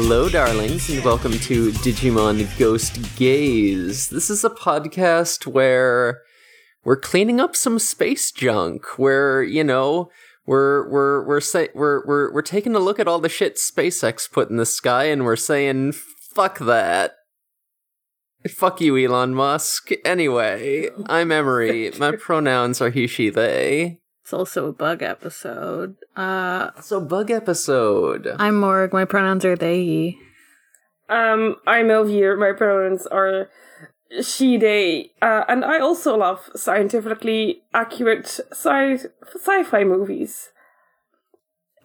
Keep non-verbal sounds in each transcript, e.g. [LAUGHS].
Hello, darlings, and welcome to Digimon Ghost Gaze. This is a podcast where we're cleaning up some space junk. Where you know we're we're we're say, we're we're we're taking a look at all the shit SpaceX put in the sky, and we're saying fuck that. Fuck you, Elon Musk. Anyway, [LAUGHS] I'm Emery. My [LAUGHS] pronouns are he, she, they. It's also a bug episode. Uh, So, bug episode. I'm Morg. My pronouns are they. he. Um, I'm Elvier. My pronouns are she, they, uh, and I also love scientifically accurate sci sci-fi movies.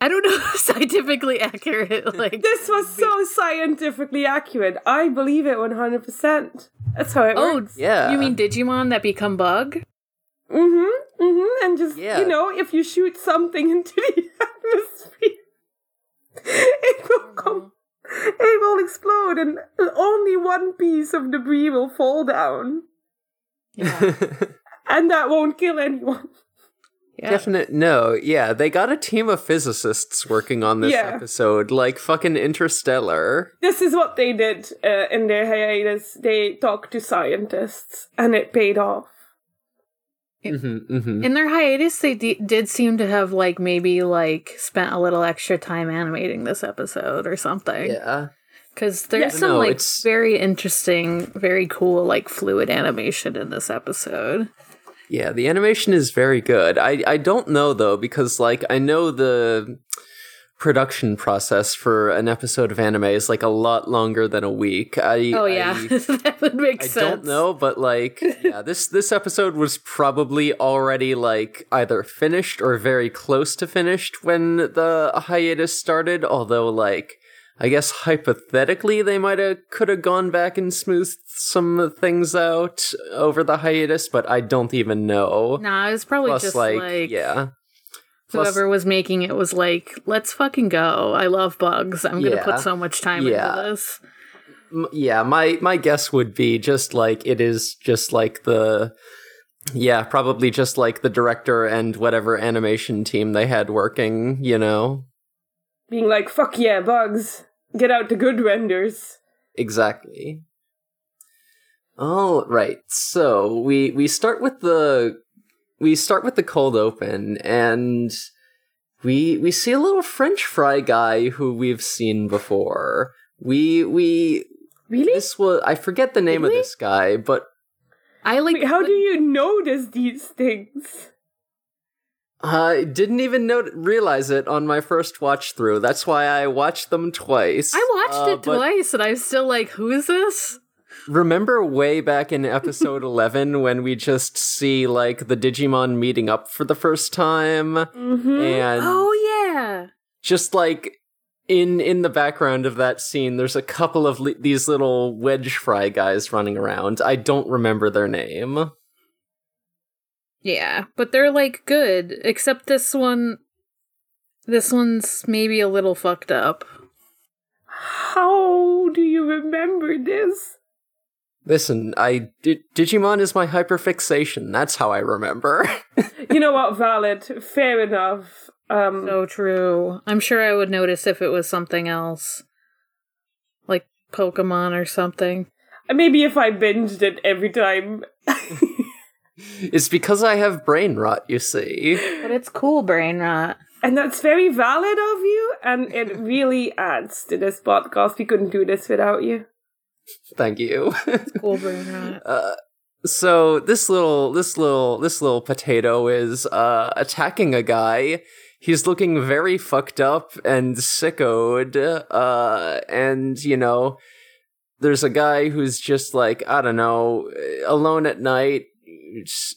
I don't know [LAUGHS] scientifically accurate. [LAUGHS] Like This was so scientifically accurate. I believe it 100%. That's how it oh, works. Yeah. You mean Digimon that become bug? Mm-hmm. Mm-hmm. And just Yeah. you know, if you shoot something [LAUGHS] into the atmosphere, it will come. It will explode, and only one piece of debris will fall down, Yeah. [LAUGHS] and that won't kill anyone. yeah. Definite no. Yeah, they got a team of physicists working on this Yeah. episode, like fucking Interstellar. This is what they did uh, in their hiatus. They talked to scientists, and it paid off. Hmm hmm In their hiatus, they d- did seem to have like maybe like spent a little extra time animating this episode or something. Yeah. Because there's Yeah. some No, like it's- very interesting, very cool like fluid animation in this episode. Yeah, the animation is very good. I I don't know though because like I know the production process for an episode of anime is like a lot longer than a week. I Oh yeah, I, [LAUGHS] that would make I sense. I don't know, but like, [LAUGHS] yeah, this this episode was probably already like either finished or very close to finished when the hiatus started. Although, like, I guess hypothetically they might have could have gone back and smoothed some things out over the hiatus, but I don't even know. Nah, it's probably Plus, just like, like, yeah. Plus- whoever was making it was like, "Let's fucking go! I love bugs. I'm gonna Yeah. put so much time Yeah. into this." M- yeah my my guess would be just like it is just like the yeah probably just like the director and whatever animation team they had working you know Being like, "Fuck yeah, bugs! Get out the good renders." exactly all right so we we start with the we start with the cold open and we we see a little french fry guy who we've seen before we we Really? this was i forget the name Really? of this guy but I like. Wait, how do you notice these things? I didn't even know realize it on my first watch through. That's why I watched them twice. I watched Uh, it but twice, and I'm still like, "Who is this?" Remember way back in episode [LAUGHS] 11 when we just see like the Digimon meeting up for the first time Mm-hmm. and Oh yeah, just like in in the background of that scene there's a couple of li- these little wedge fry guys running around. I don't remember their name. yeah, but they're like good, except this one. This one's maybe a little fucked up. How do you remember this? Listen, I Digimon is my hyperfixation. That's how I remember. [LAUGHS] You know what? Valid. Fair enough. Um, So true. I'm sure I would notice if it was something else, like Pokemon or something. maybe if I binged it every time. [LAUGHS] It's because I have brain rot, you see. But it's cool, brain rot. And that's very valid of you, and it really adds to this podcast. We couldn't do this without you. Thank you. Cool [LAUGHS] uh, so this little this little this little potato is uh attacking a guy. He's looking very fucked up and sickoed. Uh and you know there's a guy who's just like, I don't know, alone at night.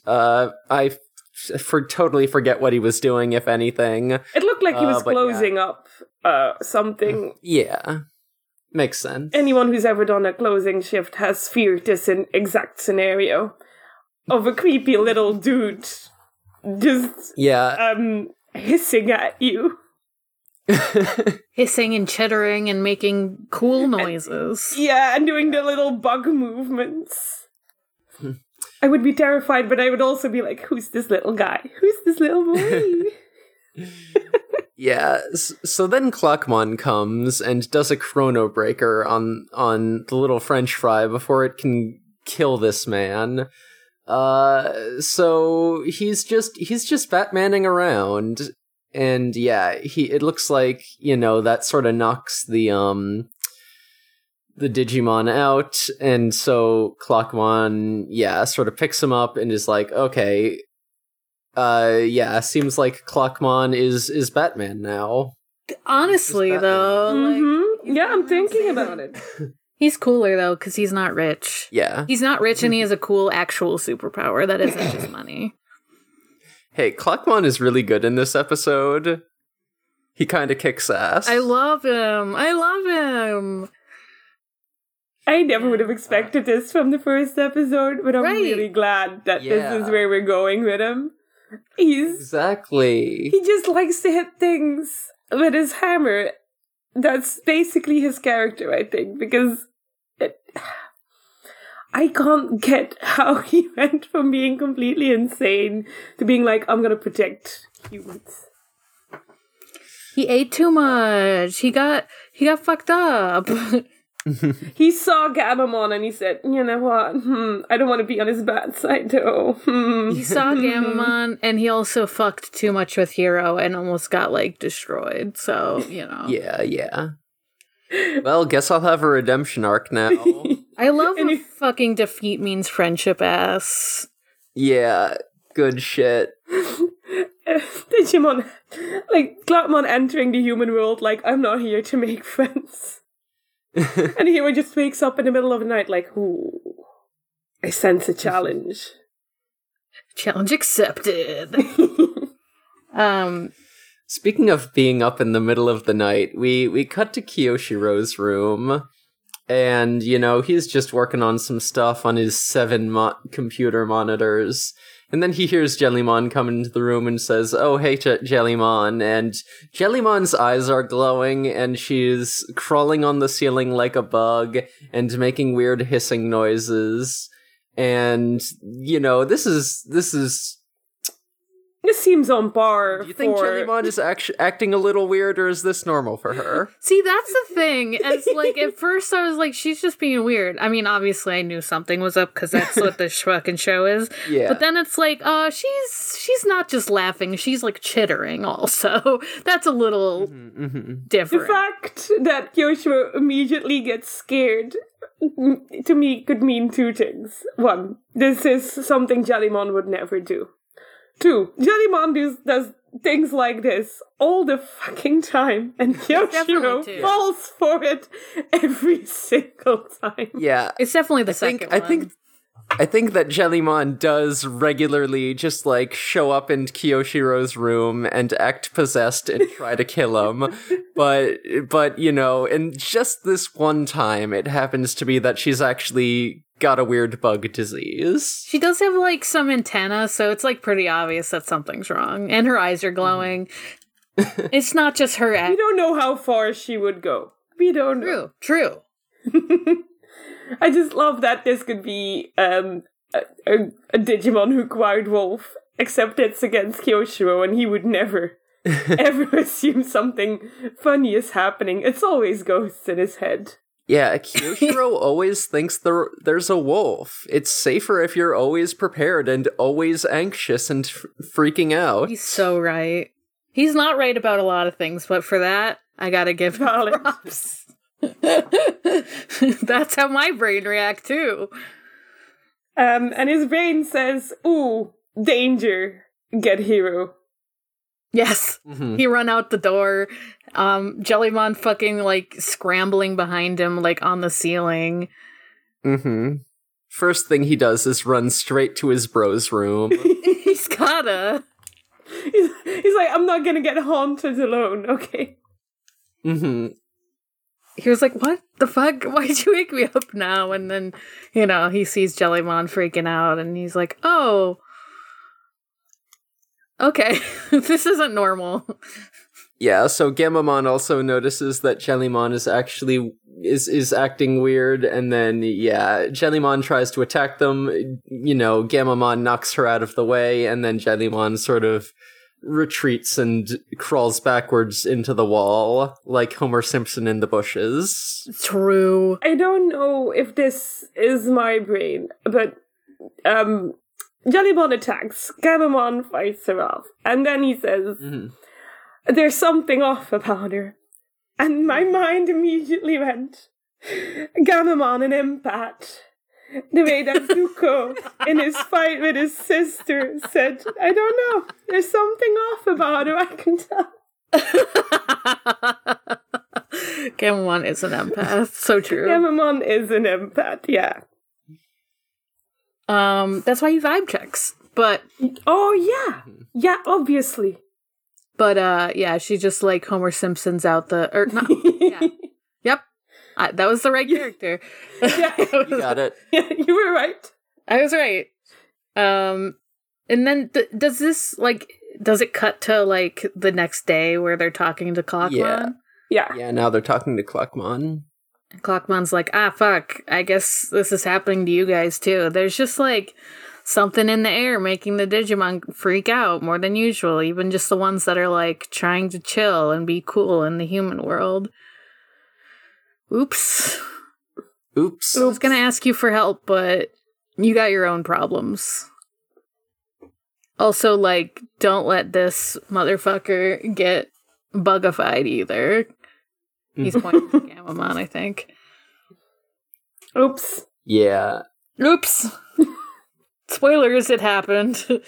Uh I f- for totally forget what he was doing, if anything. It looked like he Uh, was but yeah. closing up uh, something. Yeah. Makes sense. Anyone who's ever done a closing shift has feared this in exact scenario of a creepy little dude just yeah. um hissing at you. [LAUGHS] Hissing and chittering and making cool noises. Yeah, and doing the little bug movements. I would be terrified, but I would also be like, "Who's this little guy? Who's this little boy?" [LAUGHS] [LAUGHS] yeah. So then Clockmon comes and does a chrono breaker on on the little French fry before it can kill this man. Uh, so he's just he's just Batmaning around, and yeah, he it looks like you know that sort of knocks the um the Digimon out, and so Clockmon, yeah, sort of picks him up and is like, okay, uh, yeah, seems like Clockmon is is Batman now. Honestly, Just though, like, hmm Yeah, I'm thinking about it. [LAUGHS] he's cooler though because he's not rich. Yeah. He's not rich, and he has a [LAUGHS] cool actual superpower that isn't just money. Hey, Clockmon is really good in this episode. He kind of kicks ass. I love him. I love him. I never would have expected this from the first episode, but I'm Right. really glad that this is where we're going with him. He's exactly. he just likes to hit things with his hammer. That's basically his character, I think, because it, I can't get [LAUGHS] how he went from being completely insane to being like, I'm gonna protect humans. He ate too much. He got he got fucked up. [LAUGHS] [LAUGHS] He saw Gammamon and he said, You know what? Hmm, I don't want to be on his bad side though. Hmm. he saw [LAUGHS] Gammamon, and he also fucked too much with Hiro and almost got like destroyed. So you know, yeah, yeah. Well, guess I'll have a redemption arc now. [LAUGHS] I love And what he- fucking defeat means friendship ass. yeah, good shit. Digimon, like Clockmon entering the human world, like I'm not here to make friends. [LAUGHS] and Hiro just wakes up in the middle of the night, like, ooh, I sense a challenge. Challenge accepted. [LAUGHS] um, Speaking of being up in the middle of the night, we we cut to Kiyoshiro's room, and you know he's just working on some stuff on his seven mo- computer monitors, and then he hears Jellymon come into the room and says, "Oh hey, J- Jellymon," and Jellymon's eyes are glowing, and she's crawling on the ceiling like a bug and making weird hissing noises, and you know this is this is This seems on par do you think for Jellymon is act- acting a little weird, or is this normal for her? [LAUGHS] see, that's the thing. As like at first, I was like, she's just being weird. I mean, obviously, I knew something was up because that's what this fucking show is. Yeah. But then it's like, uh, she's she's not just laughing; she's like chittering. Also, [LAUGHS] that's a little hmm the different. fact that Kyoshiro immediately gets scared mm, to me could mean two things. One, this is something Jellymon would never do. Two, Jellymon does, does things like this all the fucking time, and Kyoshiro [LAUGHS] Definitely two. falls for it every [LAUGHS] single time. Yeah, it's definitely the I think second I think I think that Jellymon does regularly just like show up in Kiyoshiro's room and act possessed and try to kill him. [LAUGHS] but but you know, and just this one time it happens to be that she's actually got a weird bug disease. She does have like some antenna, so it's like pretty obvious that something's wrong. And her eyes are glowing. Mm-hmm. it's not just her [LAUGHS] We act. don't know how far she would go. We don't know. True, true. [LAUGHS] I just love that this could be um, a, a, a Digimon who acquired Wolf, except it's against Kyoshiro, and he would never, [LAUGHS] ever assume something funny is happening. It's always ghosts in his head. Yeah, Kyoshiro [LAUGHS] always thinks there there's a wolf. It's safer if you're always prepared and always anxious and f- freaking out. He's so right. He's not right about a lot of things, but for that, I gotta give him Valid. props. [LAUGHS] That's how my brain react too. Um, and his brain says, "Ooh, danger! Get hero." Yes. Mhm. He run out the door. Um, Jellymon fucking like scrambling behind him, like on the ceiling. Mm-hmm. First thing he does is run straight to his bro's room. [LAUGHS] He's gotta. He's, he's like, "I'm not gonna get haunted alone." [LAUGHS] Okay. mm-hmm. He was like, "What the fuck? [LAUGHS] Why'd you wake me up now?" And then, you know, he sees Jellymon freaking out, and he's like, "Oh, okay, [LAUGHS] this isn't normal." Yeah, so Gammamon also notices that Jellymon is actually is is acting weird, and then yeah, Jellymon tries to attack them. You know, Gammamon knocks her out of the way, and then Jellymon sort of retreats and crawls backwards into the wall like Homer Simpson in the bushes. True. I don't know if this is my brain, but um, Jellymon attacks. Gammamon fights her off, and then he says, Mhm. "There's something off about her," and my mind immediately went, "Gammamon and Empath." The way that Zuko, in his fight with his sister, said, "I don't know. There's something off about her. I can tell." [LAUGHS] Gammamon is an empath. So true. Gammamon is an empath. Yeah. Um, that's why he vibe checks. But Oh yeah. Yeah. Obviously. but uh, yeah, she just like Homer Simpson's out the or not. yeah. [LAUGHS] Yep, I, that was the right character. [LAUGHS] Yeah. [LAUGHS] You got it. [LAUGHS] You were right. I was right. Um, and then th- does this like does it cut to like the next day where they're talking to Clockmon? Yeah. Yeah. Yeah, now they're talking to Clockmon. And Clockmon's like, ah, fuck. I guess this is happening to you guys too. There's just like something in the air making the Digimon freak out more than usual. Even just the ones that are like trying to chill and be cool in the human world. Oops. Oops. I was gonna ask you for help, but you got your own problems. Also, like, don't let this motherfucker get bugified either. He's [LAUGHS] pointing to Gammamon, I think. Oops. Yeah. Oops. [LAUGHS] Spoilers, it happened. [LAUGHS]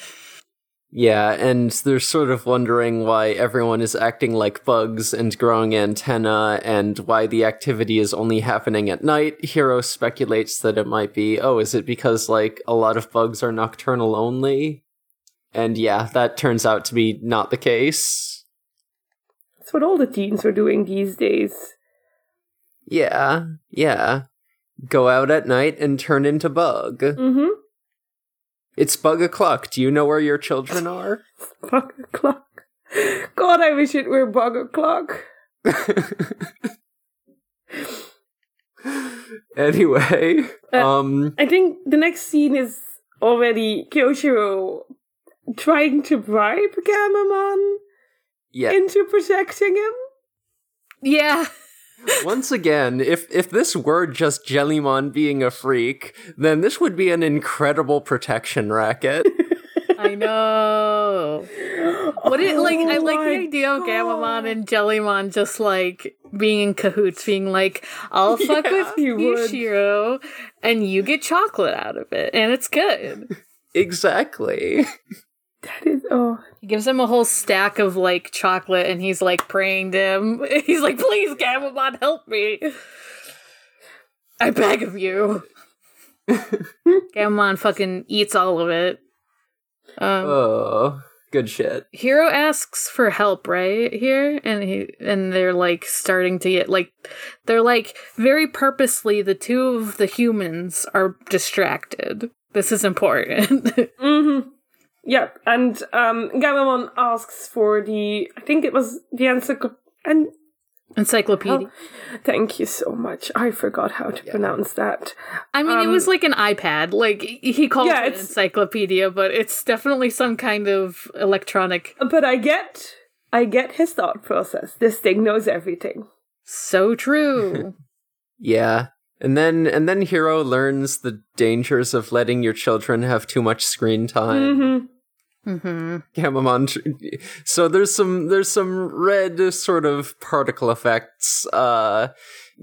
Yeah, and they're sort of wondering why everyone is acting like bugs and growing antenna, and why the activity is only happening at night. Hiro speculates that it might be, oh, is it because, like, a lot of bugs are nocturnal only? And yeah, that turns out to be not the case. That's what all the teens are doing these days. Yeah, yeah. Go out at night and turn into bug. Mm-hmm. It's bug o'clock. Do you know where your children are? [LAUGHS] Bug o'clock. God, I wish it were bug o'clock. [LAUGHS] anyway, Uh, um, I think the next scene is already Kyoshiro trying to bribe Gammamon yeah. into protecting him. yeah. Once again, if if this were just Jellymon being a freak, then this would be an incredible protection racket. [LAUGHS] I know. What it like I Oh like the idea of Gammamon and Jellymon just like being in cahoots, being like, I'll [LAUGHS] fuck Yeah, with you, would. Yushiro and you get chocolate out of it, and it's good. [LAUGHS] exactly. That is oh He gives him a whole stack of like chocolate and he's like praying to him. [LAUGHS] He's like, please, Gammamon, help me. I beg of you. [LAUGHS] Gammamon fucking eats all of it. Um, Oh, good shit. Hiro asks for help right here, and he and they're like starting to get like they're like very purposely the two of the humans are distracted. This is important. [LAUGHS] mm-hmm. Yep, and um Gammamon asks for the I think it was the encycl and Encyclopedia. oh, thank you so much. I forgot how to pronounce that. I mean, it um, was like an iPad. Like he called Yeah, it an encyclopedia, but it's definitely some kind of electronic. But I get I get his thought process. This thing knows everything. So true. [LAUGHS] Yeah. And then and then Hiro learns the dangers of letting your children have too much screen time. Mm-hmm. Hmm Gammamon. tr- So there's some there's some red sort of particle effects uh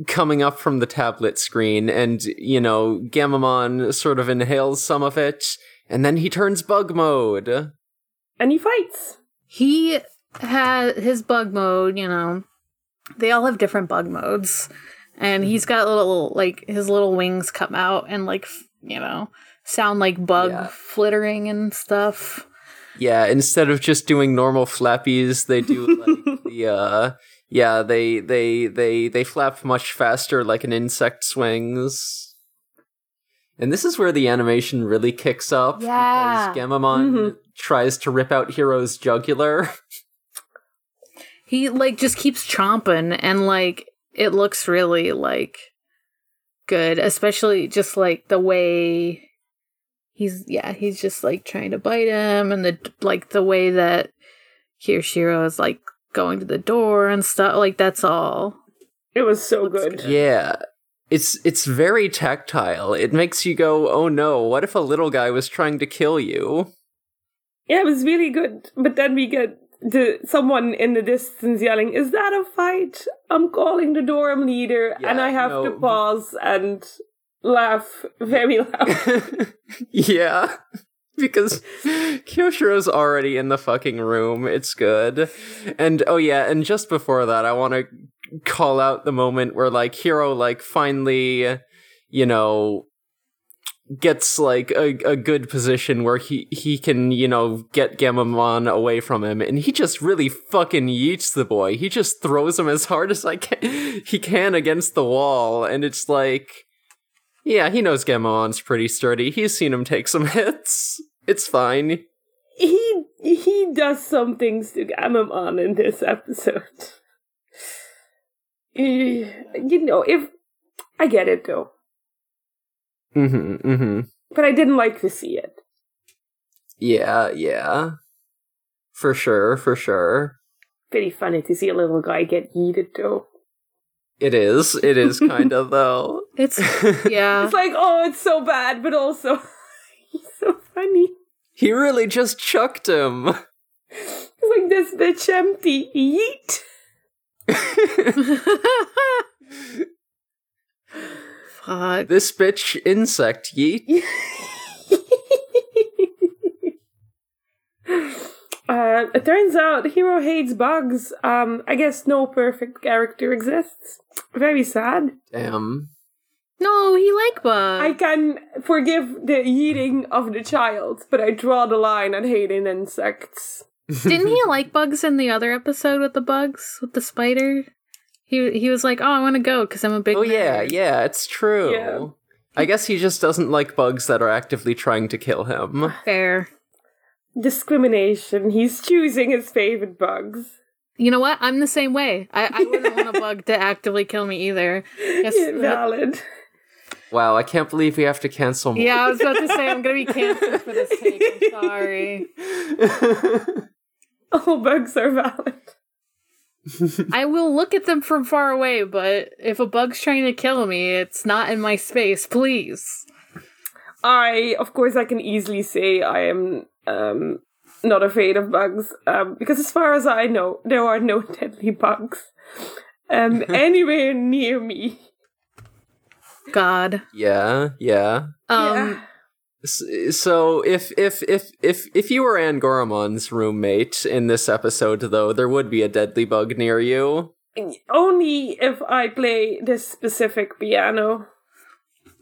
coming up from the tablet screen, and you know Gammamon sort of inhales some of it, and then he turns bug mode. And he fights. He had his bug mode. You know, they all have different bug modes, and he's got little like his little wings come out and like f- you know sound like bug Yeah. flittering and stuff. Yeah, instead of just doing normal flappies, they do like [LAUGHS] the uh yeah, they they they they flap much faster like an insect swings. And this is where the animation really kicks up Yeah. because Gammamon Mhm. tries to rip out Hiro's jugular. He like just keeps chomping and like it looks really like good, especially just like the way he's yeah, he's just like trying to bite him and the like the way that Kiyoshiro is like going to the door and stuff. Like that's all. It was so good. Yeah. It's it's very tactile. It makes you go, "Oh no, what if a little guy was trying to kill you?" Yeah, it was really good. But then we get the someone in the distance yelling, "Is that a fight? I'm calling the dorm leader," Yeah, and I have no, to pause and laugh very loud. [LAUGHS] yeah. Because Kyoshiro's already in the fucking room. It's good. And oh yeah, and just before that, I want to call out the moment where like Hiro like finally, you know, gets like a, a good position where he he can, you know, get Gammamon away from him and he just really fucking yeets the boy. He just throws him as hard as I can [LAUGHS] he can against the wall and it's like yeah, he knows Gammamon's pretty sturdy. He's seen him take some [LAUGHS] hits. It's fine. he he does some things to Gammamon in this episode. You know, if I get it though, Mm-hmm. Mm-hmm. but I didn't like to see it. Yeah, yeah. For sure, for sure. Pretty funny to see a little guy get yeeted though. It is. It is [LAUGHS] kind of though. It's [LAUGHS] yeah. It's like, oh, it's so bad, but also [LAUGHS] he's so funny. He really just chucked him. It's like this bitch empty. Yeet. Fuck. this bitch insect yeet. [LAUGHS] uh, it turns out Hiro hates bugs. Um, I guess no perfect character exists. Very sad. Damn. No, he like bug. I can forgive the eating of the child, but I draw the line at hating insects. [LAUGHS] Didn't he like bugs in the other episode with the bugs with the spider? He he was like, "Oh, I want to go because I'm a big." Oh yeah, nerd." yeah, it's true. Yeah. I guess he just doesn't like bugs that are actively trying to kill him. Fair. Discrimination. He's choosing his favorite bugs. You know what? I'm the same way. I, I wouldn't want a [LAUGHS] bug to actively kill me either. [LAUGHS] Yes, Yeah, valid. Wow, I can't believe we have to cancel more. Yeah, I was about to say I'm gonna be canceled for this take. I'm [LAUGHS] sorry. [LAUGHS] All bugs are valid. I will look at them from far away, but if a bug's trying to kill me, it's not in my space, please. I, of course, I can easily say I am um, not afraid of bugs um, because, as far as I know, there are no [LAUGHS] deadly bugs um, anywhere near me. God. yeah, yeah. Um Yeah. So if if if if if you were Angoramon's roommate in this episode, though, there would be a deadly bug near you. Only if I play this specific piano.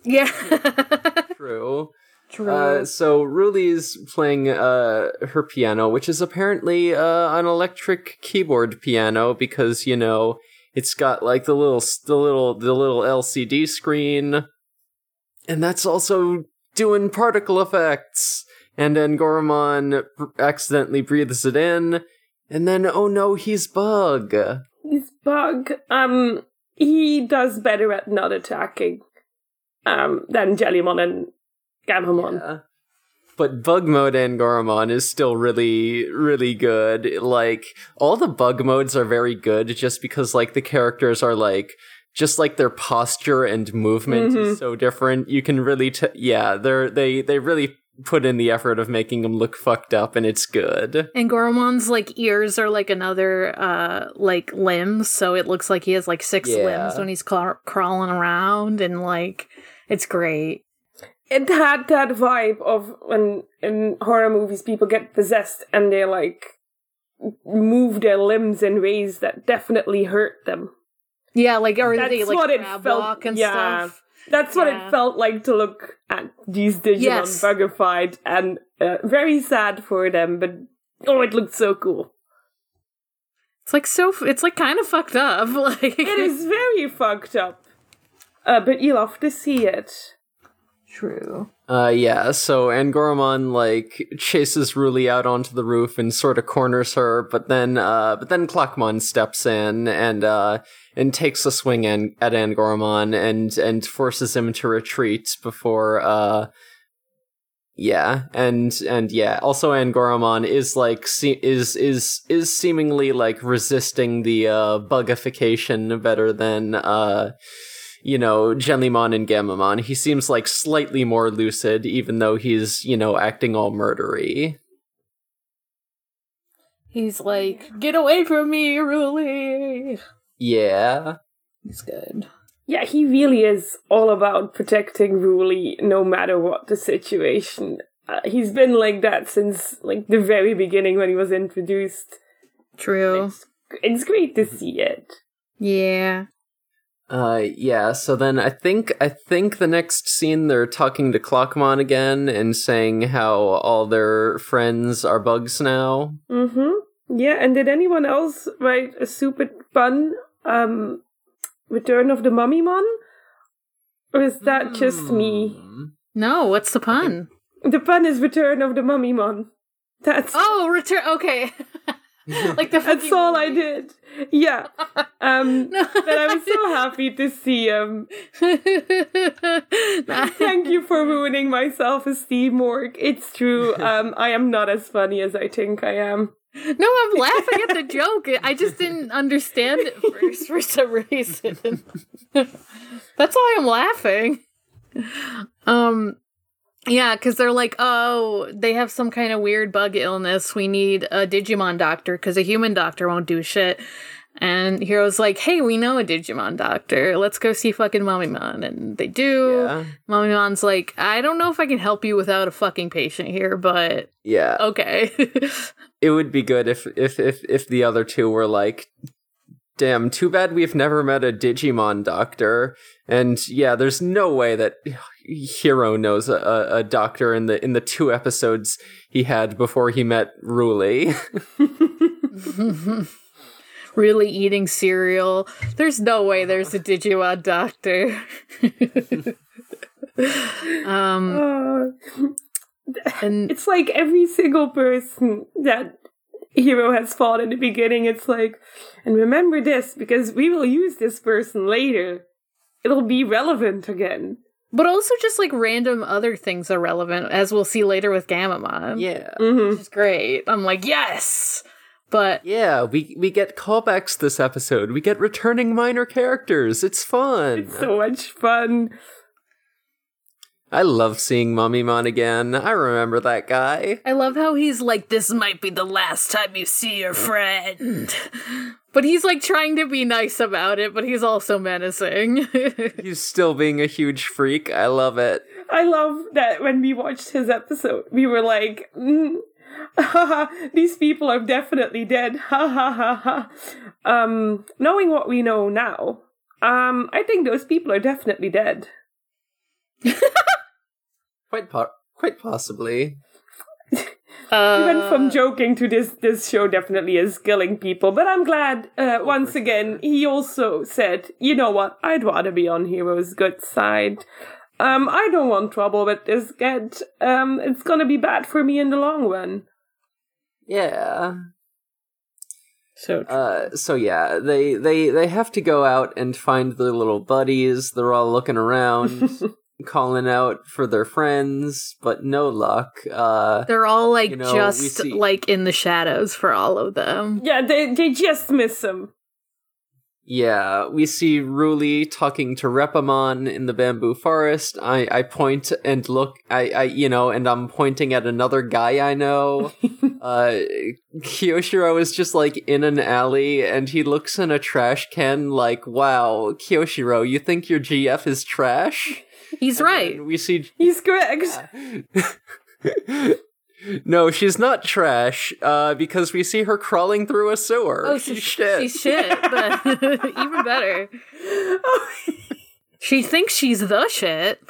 Yeah. [LAUGHS] True. True. Uh, so Ruli's playing uh, her piano, which is apparently uh, an electric keyboard piano because you know it's got like the little the little the little LCD screen, and that's also doing particle effects. And then Goromon accidentally breathes it in, and then oh no, he's bug. He's bug. Um, he does better at not attacking um, than Jellymon and Gammamon. Yeah. But bug mode in Goromon is still really, really good. Like, all the bug modes are very good just because, like, the characters are, like, just like their posture and movement is so different. You can really, t- yeah, they're, they, they really put in the effort of making them look fucked up and it's good. and Goromon's like ears are like another uh like limbs, so it looks like he has like six Yeah. limbs when he's crawling around and like it's great. It had that vibe of when in horror movies people get possessed and they like move their limbs in ways that definitely hurt them. Yeah, like or That's they like what it felt- walk and yeah. stuff. That's what Yeah. it felt like to look at these Digimon Yes. bugified, and uh, very sad for them. But oh, it looked so cool. It's like so. f- It's like kind of fucked up. [LAUGHS] Like It is very fucked up, uh, but you love to see it. True. Uh, yeah, so Angoramon, like, chases Ruli out onto the roof and sort of corners her, but then, uh, but then Clockmon steps in and, uh, and takes a swing an- at Angoramon and, and forces him to retreat before, uh, Yeah, and and yeah, also Angoramon is like se- is is is seemingly like resisting the uh bugification better than uh you know Jellymon and Gammamon. He seems like slightly more lucid even though he's, you know, acting all murdery. He's like, get away from me, Ruli. Yeah. He's good. Yeah, he really is all about protecting Ruli no matter what the situation. Uh, he's been like that since like the very beginning when he was introduced. True. It's, it's great to see it. Yeah. Uh yeah, so then I think I think the next scene they're talking to Clockmon again and saying how all their friends are bugs now. Mm-hmm. Yeah, and did anyone else write a super pun? um Return of the Mummy Mon? Or is that just me? Hmm. No, what's the pun? The pun is Return of the Mummy Mon. That's Oh, return. Okay. [LAUGHS] [LAUGHS] like the that's all I did. Yeah. Um No. but I was so [LAUGHS] happy to see him. [LAUGHS] Thank you for ruining my self-esteem, Morg. It's true. Um, I am not as funny as I think I am. No, I'm laughing at the joke. I just didn't understand it first for some reason. That's why I'm laughing. Um, yeah, because they're like, oh, they have some kind of weird bug illness. We need a Digimon doctor because a human doctor won't do shit. And Hiro's like, hey, we know a Digimon doctor. Let's go see fucking Mummymon. And they do. Yeah. Mummymon's like, I don't know if I can help you without a fucking patient here, but Yeah. okay. [LAUGHS] It would be good if if if if the other two were like Damn, too bad we've never met a Digimon doctor. And yeah, there's no way that Hiro knows a, a, a doctor in the in the two episodes he had before he met Ruli. [LAUGHS] really eating cereal. There's no way there's a Digimon doctor. [LAUGHS] um, Uh, and it's like every single person that Hiro has fought in the beginning, it's like, and remember this because we will use this person later. It'll be relevant again. But also just like random other things are relevant, as we'll see later with Gammamon. yeah. hmm Which is great. I'm like, yes! But Yeah, we we get callbacks this episode. We get returning minor characters. It's fun. It's so much fun. I love seeing Mummymon again. I remember that guy. I love how he's like, this might be the last time you see your friend. But he's like trying to be nice about it, but he's also menacing. [LAUGHS] He's still being a huge freak. I love it. I love that when we watched his episode, we were like, mm, [LAUGHS] haha, these people are definitely dead. Ha ha ha ha. Um, knowing what we know now, um, I think those people are definitely dead. [LAUGHS] Quite po- quite possibly. uh, We went from joking to this. This show definitely is killing people, but I'm glad. Uh, once again, he also said, "You know what? I'd rather be on Hiro's good side. Um, I don't want trouble with this kid. Um, it's gonna be bad for me in the long run." Yeah. so. Uh, so yeah, they they they have to go out and find their little buddies. They're all looking around, [LAUGHS] calling out for their friends, but no luck. Uh, They're all like you know, just see- like in the shadows for all of them. Yeah, they they just miss him. yeah, we see Ruli talking to Repamon in the bamboo forest. I I point and look. I I you know, and I'm pointing at another guy I know. [LAUGHS] uh, Kyoshiro is just like in an alley, and he looks in a trash can. Like, wow, Kyoshiro, you think your GF is trash? He's right. We see He's correct. [LAUGHS] no, she's not trash, uh, because we see her crawling through a sewer. Oh, she's she's shit. She's shit, but [LAUGHS] even better. Oh, She thinks she's the shit.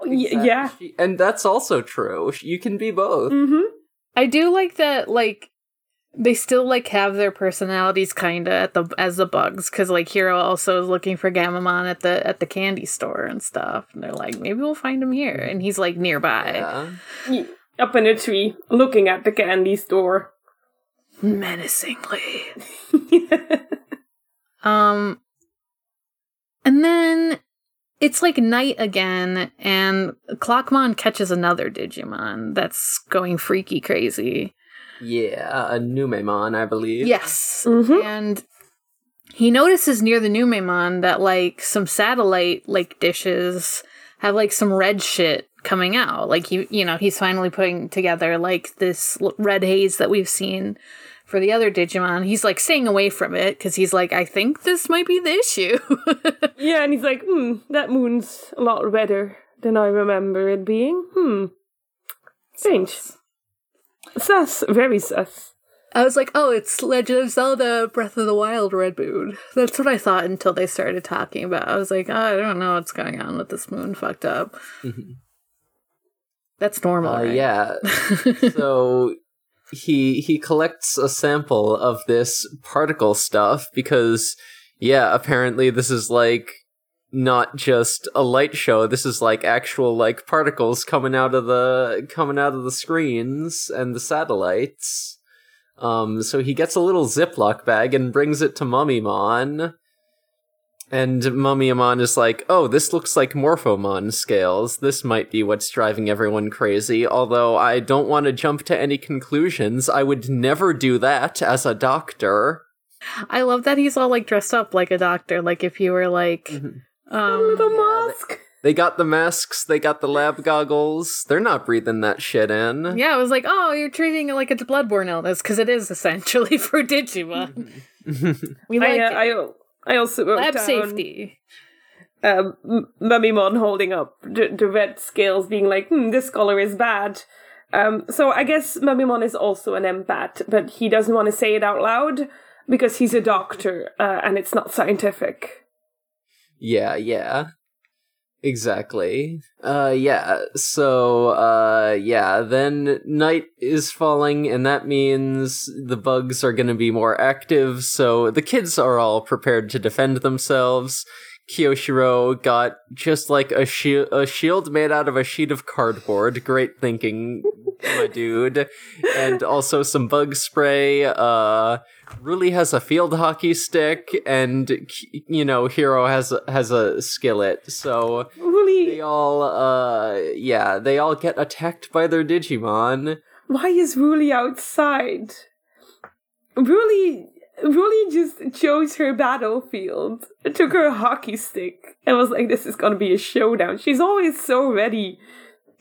y- yeah. She- and that's also true. You can be both. hmm I do like that. Like they still like have their personalities kinda at the as the bugs because like Hiro also is looking for Gammamon at the at the candy store and stuff. And they're like, maybe we'll find him here, and he's like nearby. Yeah. Up in a tree, looking at the candy store. menacingly. [LAUGHS] Um, and then it's like night again, and Clockmon catches another Digimon that's going freaky crazy. Yeah, a Numemon, I believe. Yes. Mhm. And he notices near the Numemon that like some satellite like dishes have like some red shit coming out. Like he you know, he's finally putting together like this red haze that we've seen for the other Digimon. He's like staying away from it cuz he's like I think this might be the issue. [LAUGHS] Yeah, and he's like, hmm, that moon's a lot redder than I remember it being. Hmm. Strange. Sus. Very sus. I was like, "Oh, it's Legend of Zelda Breath of the Wild Red Moon." That's what I thought until they started talking about. it. I was like, oh, "I don't know what's going on with this moon. Fucked up." That's normal, Uh, right? yeah. [LAUGHS] so he he collects a sample of this particle stuff because yeah, apparently this is like not just a light show. This is like actual like particles coming out of the coming out of the screens and the satellites. Um, so he gets a little Ziploc bag and brings it to Mummymon. And Mummymon is like, oh, this looks like Morphomon scales. This might be what's driving everyone crazy. Although I don't want to jump to any conclusions. I would never do that as a doctor. I love that he's all like dressed up like a doctor. Like if you were like, A um, little mask. They got the masks, they got the lab goggles. They're not breathing that shit in. yeah, I was like, oh, you're treating it like it's a bloodborne illness because it is essentially [LAUGHS] for Digimon. [LAUGHS] we like I, uh, it. I, I also wrote lab down, safety. Um, M- Mummymon holding up the, the red scales, being like, hmm, this color is bad. Um, so I guess Mummymon is also an empath, but he doesn't want to say it out loud because he's a doctor uh, and it's not scientific. Yeah, yeah. Exactly. Uh yeah. So uh yeah, then night is falling and that means the bugs are going to be more active. So the kids are all prepared to defend themselves. Kyoshiro got just like a shield a shield made out of a sheet of cardboard. Great thinking, my dude. And also some bug spray. Uh Ruli has a field hockey stick, and you know, Hiro has has a skillet. So they all, uh, yeah, they all get attacked by their Digimon. why is Ruli outside? Ruli, Ruli just chose her battlefield, took her hockey stick, and was like, this is gonna be a showdown. She's always so ready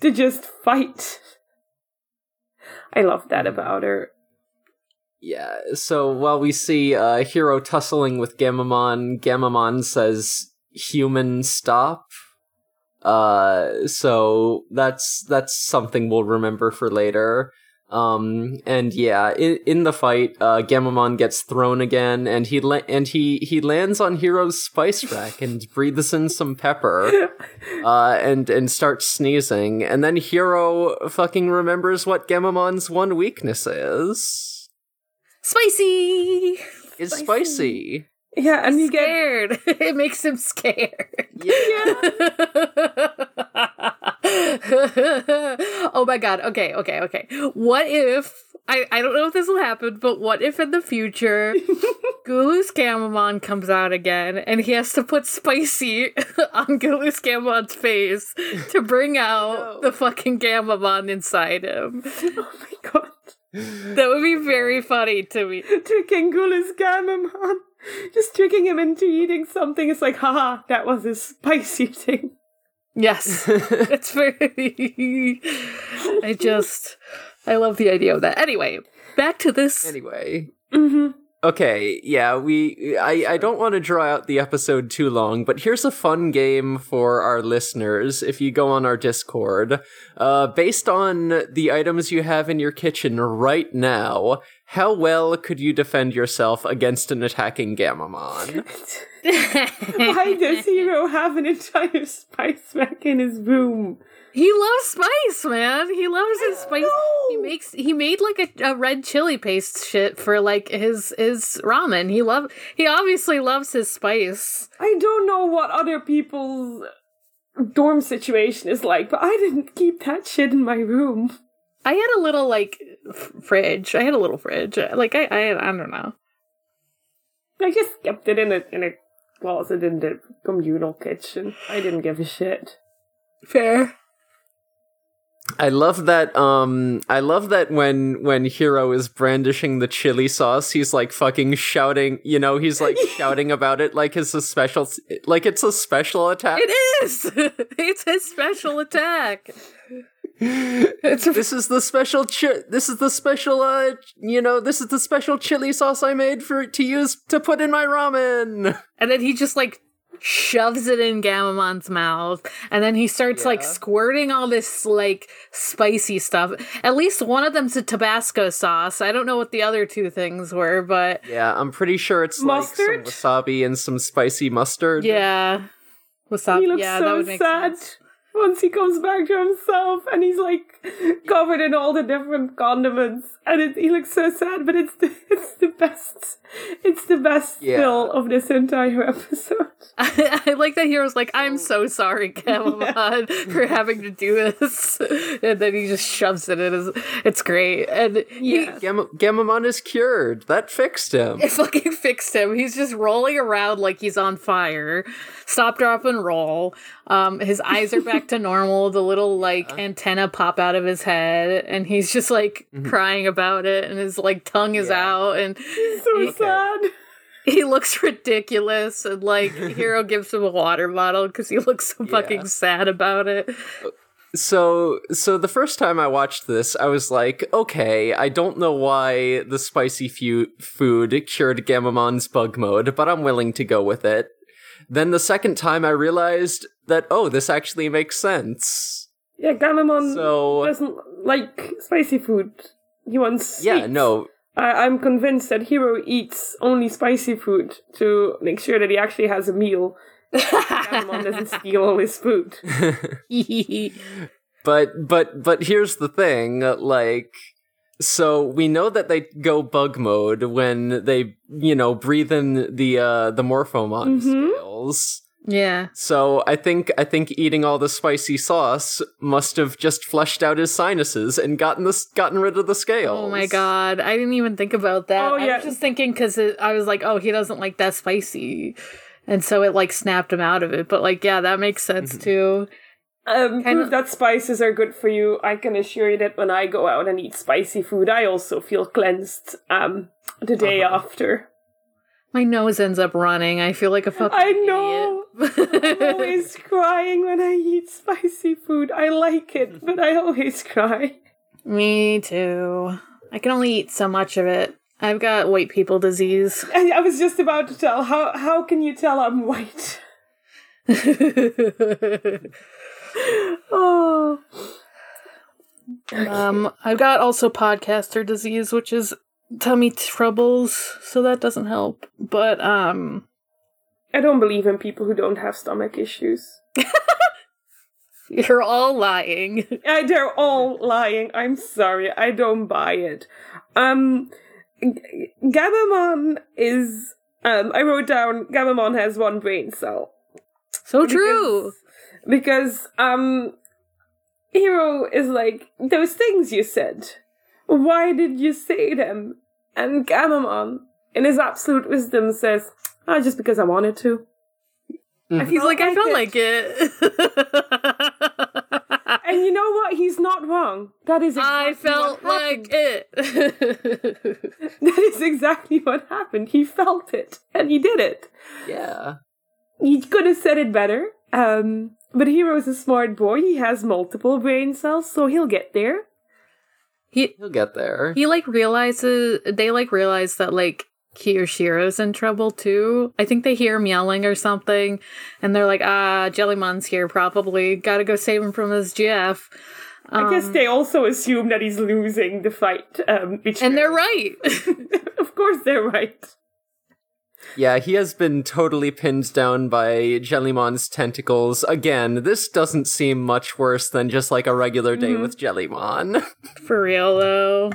to just fight. [LAUGHS] I love that about her. Yeah. So while we see uh, Hiro tussling with Gammamon, Gammamon says, "Human, stop." Uh, so that's that's something we'll remember for later. Um, and yeah, in, in the fight, uh, Gammamon gets thrown again, and he la- and he he lands on Hiro's spice rack and [LAUGHS] breathes in some pepper, [LAUGHS] uh, and and starts sneezing, and then Hiro fucking remembers what Gammamon's one weakness is. Spicy. It's spicy. Yeah, and you get Scared. [LAUGHS] it makes him scared. Yeah. [LAUGHS] oh my god. Okay, okay, okay. What if I, I don't know if this will happen, but what if in the future [LAUGHS] Gulu's Gammamon comes out again and he has to put spicy on Gulu's Gammamon's face to bring out the fucking Gammamon inside him? oh my god, That would be very funny to me. tricking Gula's Gammamon, just tricking him into eating something. It's like, haha, that was a spicy thing. Yes. [LAUGHS] it's very I just I love the idea of that. Anyway, back to this Anyway, Mm-hmm. Okay, yeah, we I I don't want to draw out the episode too long, but here's a fun game for our listeners if you go on our Discord. Uh based on the items you have in your kitchen right now, how well could you defend yourself against an attacking Gammamon? [LAUGHS] [LAUGHS] Why does Hiro have an entire spice rack in his room? He loves spice, man. He loves his spice. He makes he made like a, a red chili paste shit for like his his ramen. He love he obviously loves his spice. I don't know what other people's dorm situation is like, but I didn't keep that shit in my room. I had a little like f- fridge. I had a little fridge. Like I I I don't know. I just kept it in a in a closet in the communal kitchen. I didn't give a shit. Fair. I love that. Um, I love that when when Hiro is brandishing the chili sauce, he's like fucking shouting. You know, he's like [LAUGHS] shouting about it like it's a special, like it's a special attack. It is. [LAUGHS] it's his special attack. It's [LAUGHS] a- this is the special. Chi- this is the special. Uh, you know, this is the special chili sauce I made for to use to put in my ramen. And then he just like shoves it in Gammamon's mouth, and then he starts like squirting all this like spicy stuff. At least one of them's a Tabasco sauce. I don't know what the other two things were, but Yeah, I'm pretty sure it's Mustard? like some wasabi and some spicy mustard. yeah. What's up? He looks yeah, that so would make sad sense. once he comes back to himself and he's like [LAUGHS] covered in all the different condiments and it, he looks so sad but it's the, [LAUGHS] it's the best it's the best Yeah. still of this entire [LAUGHS] episode I, I like that Hiro's like, I'm so sorry, Gammamon, for having to do this. And then he just shoves it in his. It's great. And Yeah. Gamma- Gammamon is cured. That fixed him. It fucking fixed him. He's just rolling around like he's on fire. Stop, drop, and roll. Um, his eyes are back to normal. The little like antenna pop out of his head, and he's just like mm-hmm. crying about it, and his like tongue is Yeah. out, and he's so Okay. sad he looks ridiculous. And like [LAUGHS] Hiro gives him a water bottle because he looks so Yeah. fucking sad about it. So, so the first time I watched this, I was like, okay, I don't know why the spicy fu- food cured Gammamon's bug mode, but I'm willing to go with it. Then the second time I realized that, oh, this actually makes sense. Yeah Gammamon So, doesn't like spicy food he wants yeah, no, I, I'm convinced that Hiro eats only spicy food to make sure that he actually has a meal. Gammamon [LAUGHS] doesn't steal all his food. [LAUGHS] but but but here's the thing like so we know that they go bug mode when they you know breathe in the uh the morphomon Mhm. scales yeah. so i think i think eating all the spicy sauce must have just flushed out his sinuses and gotten this gotten rid of the scales Oh my god, I didn't even think about that. Oh, I yeah. was just thinking because I was like, oh, he doesn't like that spicy, and so it like snapped him out of it. But like, yeah, that makes sense Mm-hmm. too. Um, Kind of- that spices are good for you. I can assure you that when I go out and eat spicy food, I also feel cleansed um, the day Uh-huh. after. My nose ends up running. I feel like a fucking. I know. I'm always [LAUGHS] crying when I eat spicy food. I like it, but I always cry. Me too. I can only eat so much of it. I've got white people disease. I, [LAUGHS] I was just about to tell. How how can you tell I'm white? [LAUGHS] Oh, um, I've got also podcaster disease, which is tummy troubles, so that doesn't help. But um, I don't believe in people who don't have stomach issues. [LAUGHS] you're all lying. [LAUGHS] Uh, they're all lying. I'm sorry. I don't buy it. Um, G- Gammamon is. Um, I wrote down Gammamon has one brain cell So true. because um, Hiro is like those things you said. Why did you say them? And Gammamon, in his absolute wisdom, says, "Ah, just because I wanted to." Mhm. He's like, I felt like it. [LAUGHS] And you know what? He's not wrong. That is I exactly felt what like happened. it. [LAUGHS] [LAUGHS] That is exactly what happened. He felt it, and he did it. yeah He could have said it better. Um, but Hiro's a smart boy. He has multiple brain cells, so he'll get there. he he'll get there he like realizes they like realize that like Kiyoshiro's in trouble too. I think they hear him yelling or something, and they're like, "Ah, Jellymon's here, probably. Got to go save him from his GF." I guess Um, they also assume that he's losing the fight. Um, which and they're right. [LAUGHS] [LAUGHS] of course, they're right. Yeah, he has been totally pinned down by Jellymon's tentacles. Again, this doesn't seem much worse than just like a regular day with Jellymon. [LAUGHS] For real though.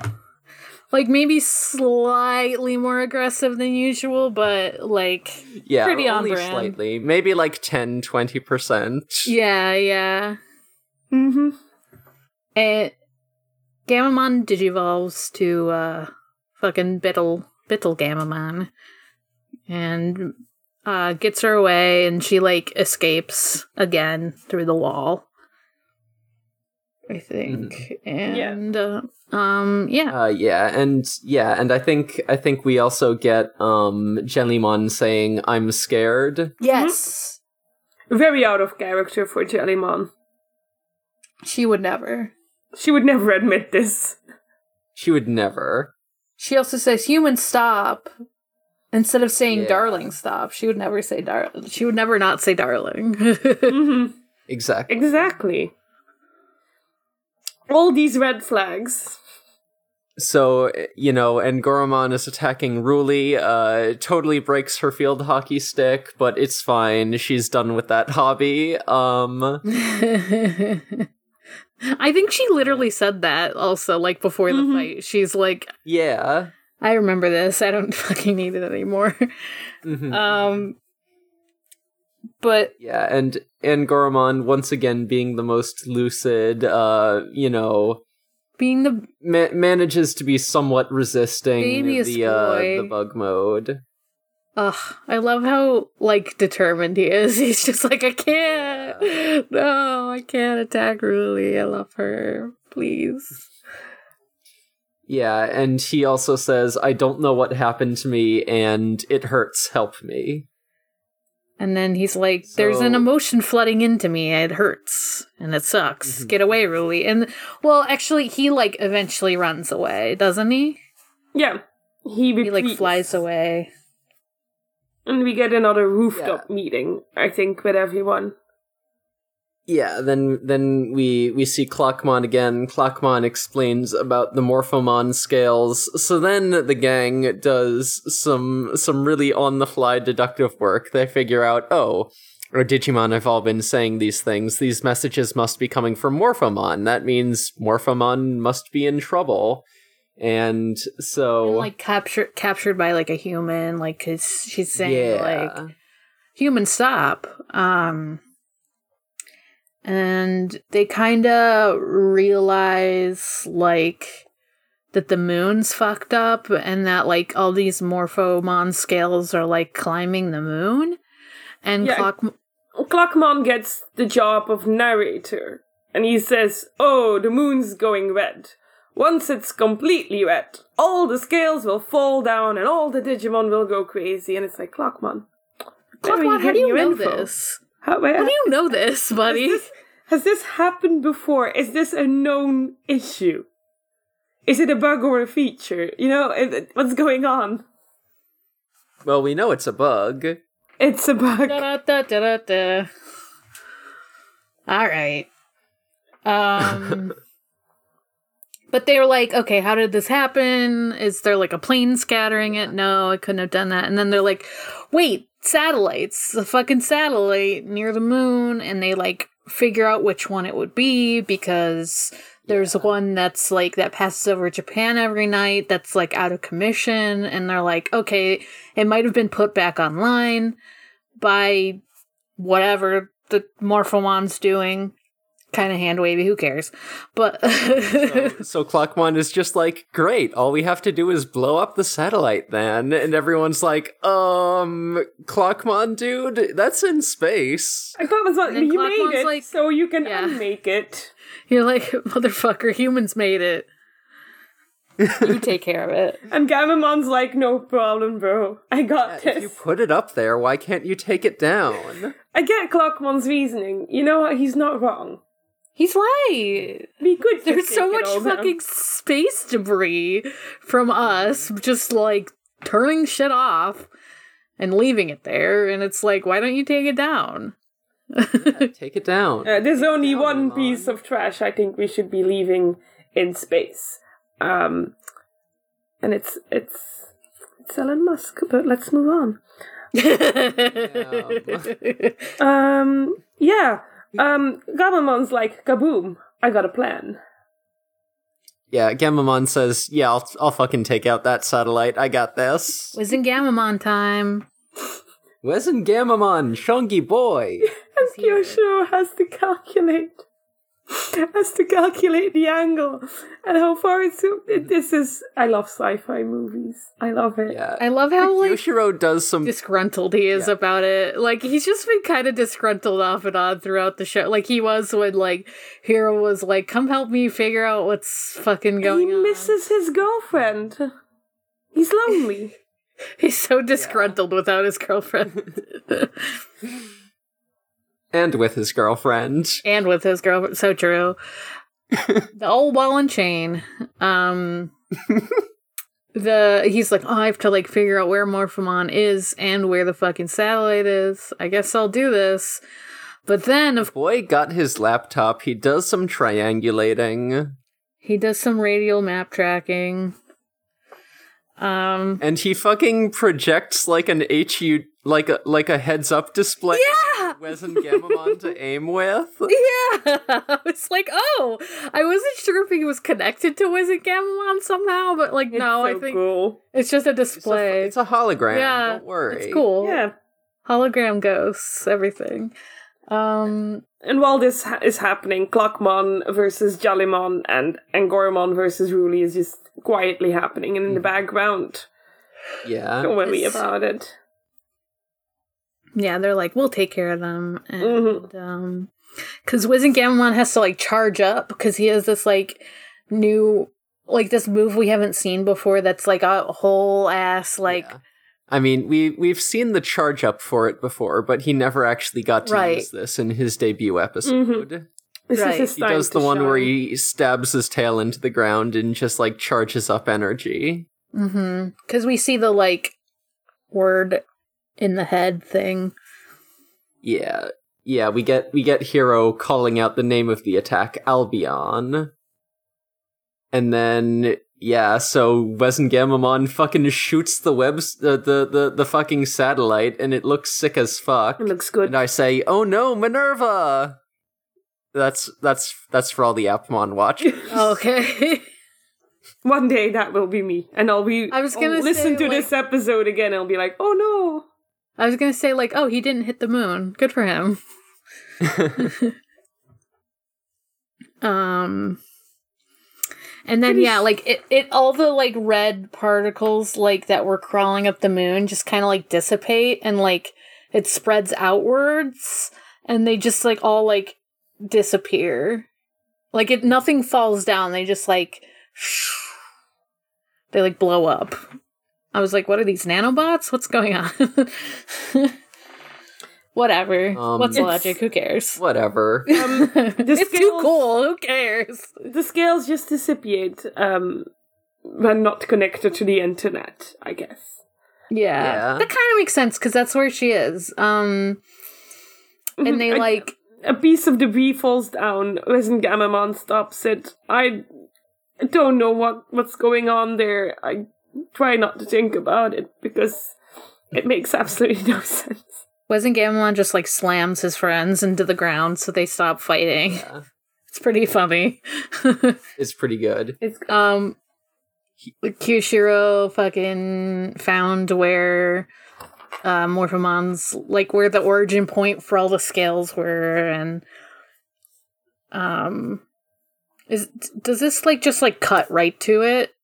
Like maybe slightly more aggressive than usual, but like yeah, Pretty on only brand. slightly. Maybe like 10, 20%. yeah, yeah. Mm-hmm. And Gamamon digivolves to uh fucking Bittle BetelGammamon. And uh, gets her away, and she like escapes again through the wall. I think, and uh, um, yeah, Uh, yeah, and yeah, and I think I think we also get um Jellymon saying "I'm scared." yes, Very out of character for Jellymon. she would never. She would never admit this. She would never. She also says "human stop" instead of saying Yeah. "darling stop." She would never say "darling." She would never not say "darling." [LAUGHS] hmm Exactly. Exactly. All these red flags. So you know, and Goromon is attacking Ruli. Uh, totally breaks her field hockey stick, but it's fine. She's done with that hobby. Um, [LAUGHS] I think she literally said that also, like before the Mhm. fight. She's like, yeah. I remember this. I don't [LAUGHS] fucking need it anymore. Mhm. um, but Yeah, and and Goromon once again being the most lucid, uh, you know, being the ma- manages to be somewhat resisting the uh, the bug mode. ugh, I love how like determined he is. [LAUGHS] He's just like, I can't. No, I can't attack Ruli. I love her. Please. Yeah, and he also says, "I don't know what happened to me, and it hurts. Help me." And then he's like, "There's an emotion flooding into me. It hurts and it sucks. Mhm. Get away, Ruli." And well, actually, he like eventually runs away, doesn't he? Yeah. He, He like flies away. And we get another rooftop meeting, I think, with everyone. Yeah, then then we we see Clockmon again. Clockmon explains about the Morphomon scales. So then the gang does some some really on the fly deductive work. They figure out, oh, our Digimon have all been saying these things. These messages must be coming from Morphomon. That means Morphomon must be in trouble. And so And, like captured captured by like a human, like cause she's saying yeah. like human stop. Um and they kind of realize like that the moon's fucked up and that like all these morphomon scales are like climbing the moon and Yeah. clock Clockmon gets the job of narrator, and he says, Oh, the moon's going red. Once it's completely red, all the scales will fall down and all the Digimon will go crazy. And it's like, Clockmon. Clockmon, how do you know info? this? How, where, How do you know this, buddy? Has this, has this happened before? Is this a known issue? Is it a bug or a feature? You know, it- it- what's going on? Well, we know it's a bug. It's a bug. Da-da-da-da-da. All right. Um [LAUGHS] But they were like, okay, how did this happen? Is there like a plane scattering it? No, I couldn't have done that. And then they're like, wait, satellites, the fucking satellite near the moon. And they like figure out which one it would be because there's one that's like that passes over Japan every night that's like out of commission. And they're like, okay, it might have been put back online by whatever the Morphomon's doing. Kind of hand wavy, who cares? But [LAUGHS] so, so Clockmon is just like, great, all we have to do is blow up the satellite then. And everyone's like, um, Clockmon, dude, that's in space. I thought it was like, you Clockmon's made it, like- so you can Yeah. unmake it. you're like, [LAUGHS] motherfucker, humans made it. you [LAUGHS] take care of it. And Gammamon's like, no problem, bro. I got this. If you put it up there, why can't you take it down? I get Clockmon's reasoning. You know what? He's not wrong. He's right. We could. There's so much all down. fucking space debris from us just like turning shit off and leaving it there. And it's like, why don't you take it down? [LAUGHS] Take it down. Uh, there's only down, one Elon. piece of trash I think we should be leaving in space. Um, and it's it's it's Elon Musk. But let's move on. [LAUGHS] Um, yeah. Um, Gammamon's like, kaboom! I got a plan. Yeah, Gammamon says, yeah, I'll, I'll fucking take out that satellite. I got this. was in Gammamon time. Where's in Gammamon? Shongi boy. [LAUGHS] And Kyosho has to calculate [LAUGHS] has to calculate the angle and how far it's. Mm-hmm. This is. I love sci-fi movies. I love it. Yeah. I love how like Yoshiro does some disgruntled he is Yeah. about it. Like he's just been kind of disgruntled off and on throughout the show. Like he was when like Hiro was like, "Come help me figure out what's fucking going he on." misses his girlfriend. He's lonely. [LAUGHS] He's so disgruntled without his girlfriend [LAUGHS] and with his girlfriend. and with his girlfriend. So true. [LAUGHS] the old ball and chain. Um. [LAUGHS] The he's like, oh, I have to like figure out where Morphomon is and where the fucking satellite is. I guess I'll do this. But then, of Boy got his laptop. He does some triangulating. He does some radial map tracking. Um And he fucking projects like an HU like a like a heads up display Yeah! WezenGammamon to aim with. [LAUGHS] Yeah! [LAUGHS] I was like, oh I wasn't sure if he was connected to Wizard Gammamon somehow, but like no, It's I think cool. it's just a It's a, display. it's a hologram. yeah, Don't worry. It's cool. Yeah. Hologram ghosts, everything. Um And while this ha- is happening, Clockmon versus Jellymon and Angoramon versus Ruli is just quietly happening and in the background. Yeah. Don't worry It's- about it. yeah, they're like, we'll take care of them. And Mhm. um because WezenGammamon has to like charge up because he has this like new like this move we haven't seen before that's like a whole ass like Yeah. I mean, we we've seen the charge up for it before, but he never actually got to Right. use this in his debut episode. This Right. is his He does the one where he stabs his tail into the ground and just like charges up energy. mm-hmm because we see the like word in the head thing Yeah. Yeah, we get we get Hiro calling out the name of the attack, Albion. And then yeah, so WezenGammamon fucking shoots the webs the, the the the fucking satellite and it looks sick as fuck. It looks good. And I say, "Oh no, Minerva!" That's that's that's for all the Appmon watch. [LAUGHS] okay One day that will be me, and I'll be. I was gonna I'll listen say, to this episode again. and I'll be like, oh no. i was gonna say like oh he didn't hit the moon good for him [LAUGHS] um and then yeah like it, it all the like red particles like that were crawling up the moon just kind of like dissipate and like it spreads outwards and they just like all like disappear like it nothing falls down they just like [SNIFFS] they like blow up i was like what are these nanobots what's going on [LAUGHS] whatever Um, what's It's- logic who cares Whatever. Um, [LAUGHS] it's too cool who cares the scales just dissipate um, when not connected to the internet. I guess. Yeah. Yeah. That kind of makes sense because that's where she is. Um and they I- like a piece of debris falls down. WezenGammamon stops it. I don't know what what's going on there. I try not to think about it because it makes [LAUGHS] absolutely no sense. WezenGammamon just like slams his friends into the ground so they stop fighting. Yeah. [LAUGHS] It's pretty funny. [LAUGHS] It's pretty good. It's um Kiyoshiro fucking found where uh Morphomon's like where the origin point for all the scales were and um is does this like just like cut right to it?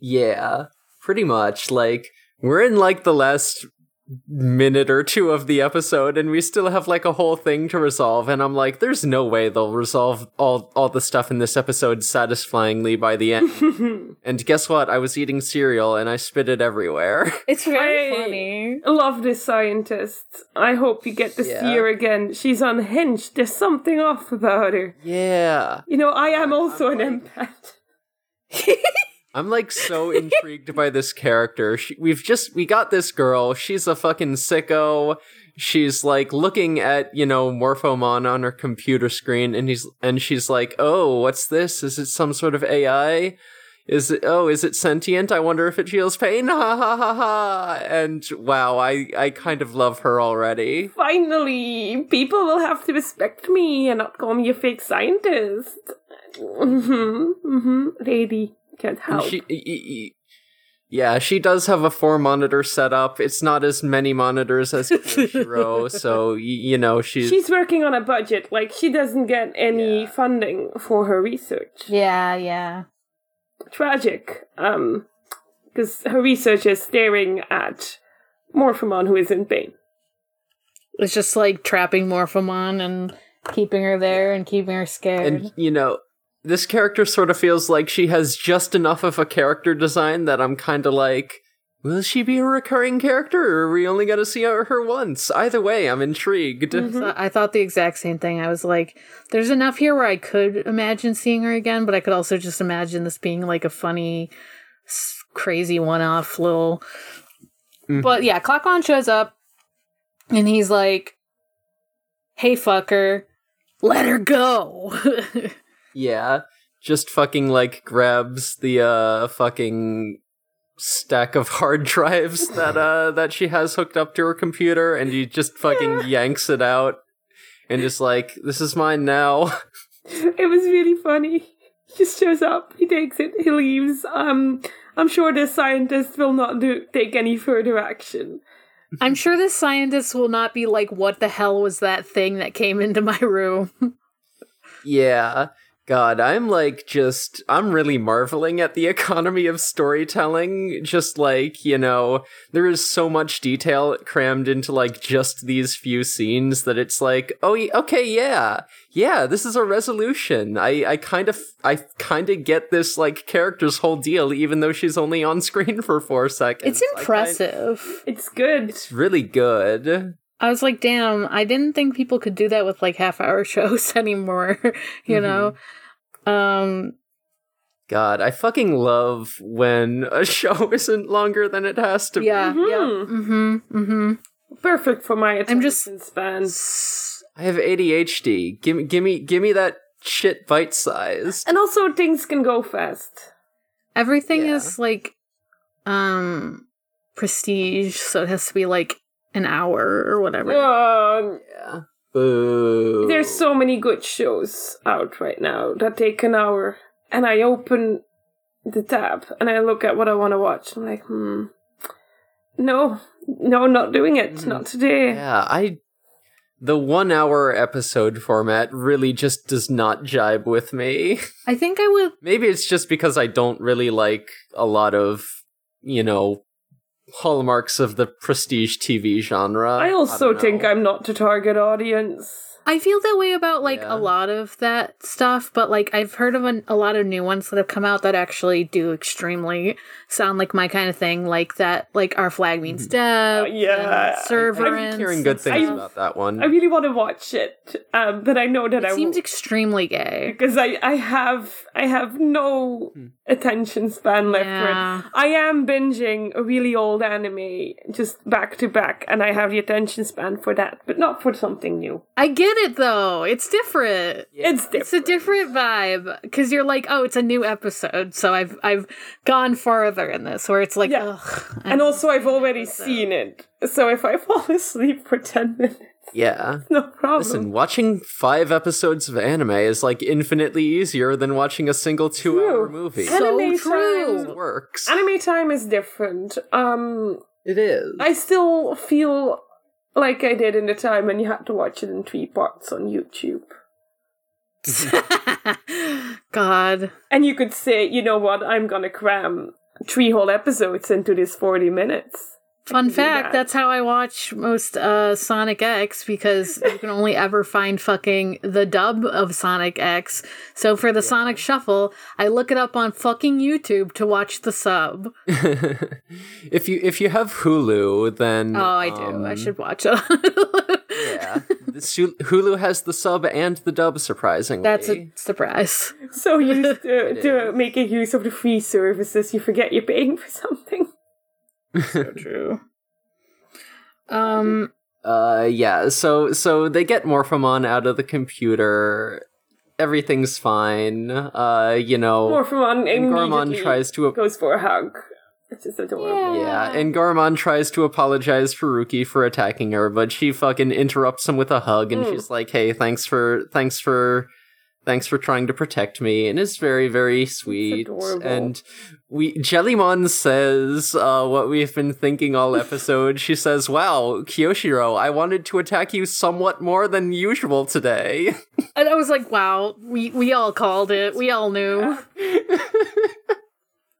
Yeah, pretty much. Like we're in like the last minute or two of the episode and we still have like a whole thing to resolve and I'm like there's no way they'll resolve all all the stuff in this episode satisfyingly by the end. [LAUGHS] and guess what? I was eating cereal and I spit it everywhere. [LAUGHS] It's very I- funny. love this scientist. I hope you get to Yeah. see her again. She's unhinged. There's something off about her. yeah. You know, I am I'm also an like- empath. [LAUGHS] I'm like so [LAUGHS] intrigued by this character. She, we've just we got this girl. She's a fucking sicko. She's like looking at you know Morphomon on her computer screen, and he's and she's like, "Oh, what's this? Is it some sort of AI? Is it? Oh, is it sentient? I wonder if it feels pain. Ha ha ha ha!" And wow, I I kind of love her already. Finally, people will have to respect me and not call me a fake scientist. [LAUGHS] Mm-hmm, mm-hmm. Lady, can't And help. she. e- e- Yeah, she does have a four monitor setup. It's not as many monitors as Shiro, [LAUGHS] so y- you know she's, She's working on a budget. Like she doesn't get any Yeah. funding for her research. Yeah, yeah. Tragic. Um, because her research is staring at Morphomon, who is in pain. It's just like trapping Morphomon and keeping her there and keeping her scared. and you know this character sort of feels like she has just enough of a character design that I'm kind of like. Will she be a recurring character, or are we only going to see her her once? Either way, I'm intrigued. So I thought the exact same thing. I was like, there's enough here where I could imagine seeing her again, but I could also just imagine this being like a funny, crazy one off little. Mhm. But yeah, Clockmon shows up and he's like, hey, fucker, let her go. [LAUGHS] Yeah, just fucking like grabs the uh fucking stack of [LAUGHS] hard drives that uh that she has hooked up to her computer and he just fucking yanks it out and just like this is mine now. [LAUGHS] It was really funny. He just shows up, he takes it, he leaves. Um, I'm sure the scientist will not do take any further action. I'm sure this scientist will not be like, what the hell was that thing that came into my room? [LAUGHS] yeah. God, I'm like just I'm really marveling at the [LAUGHS] economy of storytelling. Just like, you know, there is so much detail crammed into like just these few scenes that it's like, oh okay, yeah. Yeah, this is a resolution. I I kind of I kind of get this like character's whole deal even though she's only on screen [LAUGHS] for 4 seconds. It's I kind- impressive. It's good. it's really good. I was like, damn, I didn't think people could do that with like half hour [LAUGHS] shows anymore, you know? Um, God, I fucking love when a [LAUGHS] show isn't longer than it has to be. yeah, yeah. Mhm. Mm-hmm. Mm-hmm. Perfect for my attention I'm just- span. I have ADHD. Give me, give me, give me that shit bite sized. And also, things can go fast. Everything Yeah. is like um prestige, so it has to be like an hour or whatever. Um, Yeah. Boo. there's so many good shows out right now that take an hour, and I open the tab and I look at what I want to watch. I'm like, hmm, no, no, not doing it, Mhm. not today. Yeah, I. The one hour episode format really just does not jibe with me. I think I would Maybe it's just because I don't really like a lot of, you know, hallmarks of the prestige TV genre. I also don't think. I'm not the target audience. I feel that way about like Yeah. a lot of that stuff, but like I've heard of an, a lot of new ones that have come out that actually do extremely sound like my kind of thing, like that, like our flag means death, Uh, yeah, and Severance. I'm hearing good and things stuff. about that one. I really want to watch it, um, but I know that I It seems won't. extremely gay. because I, I have I have no Hmm. attention span left Yeah. for it. I am binging a really old anime just back to back, and I have the attention span for that, but not for something new. I get it though; it's different. It's different. It's a different vibe because you're like, oh, it's a new episode, so I've I've gone farther in this, where it's like, Yeah. ugh. and also, I've already So- seen it, so if I fall asleep for ten minutes, yeah. [LAUGHS] no problem. Listen, watching five episodes of anime is like infinitely easier than watching a single two hour movie. So Anime true. Time, works. anime time is different. Um, It is. I still feel like I did in the time when you had to watch it in three parts on YouTube. [LAUGHS] God, And you could say, you know what, I'm gonna cram three whole episodes into this 40 minutes. Fun fact, that. that's how I watch most uh, Sonic X because you can only ever find fucking the dub of Sonic X. So for the Sonic Shuffle, I look it up on fucking YouTube to watch the sub. [LAUGHS] if you if you have Hulu, then Oh, I do. I um, should watch it. Yeah, [LAUGHS] Hulu has the sub and the dub. Surprisingly, That's a surprise. So used [LAUGHS] to, to is. making use of the free services, you forget you're paying for something. So [LAUGHS] true. Um, Uh, yeah. So so they get Morphomon out of the computer. Everything's fine. Uh, you know, Morphomon and Gormon tries to. goes for a hug. It's just adorable. Yeah, and Gormon tries to apologize for Ruki for attacking her, but she fucking interrupts him with a hug, and Mm. she's like, "Hey, thanks for thanks for thanks for trying to protect me, and it's very, very sweet. adorable. And we Jellymon says uh, what we've been thinking all episode. she says, "Wow, Kiyoshiro, I wanted to attack you somewhat more than usual today." [LAUGHS] And I was like, wow, we we all called it. We all knew. [LAUGHS]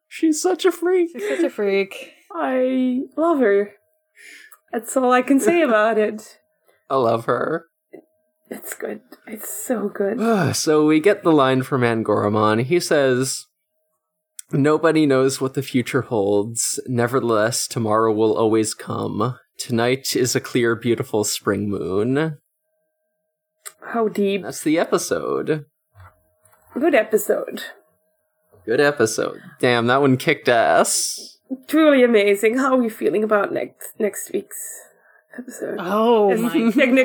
She's such a freak. She's such a freak. I love her. That's all I can say [LAUGHS] about it. I love her. It's good. It's so good. [SIGHS] so we get the line from Angoramon. He says, Nobody knows what the future holds. Nevertheless, tomorrow will always come. Tonight is a clear, beautiful spring moon. How deep. That's the episode. Good episode. Good episode. Damn, that one kicked ass. Truly amazing. How are we feeling about next next week's episode? Oh It's my technically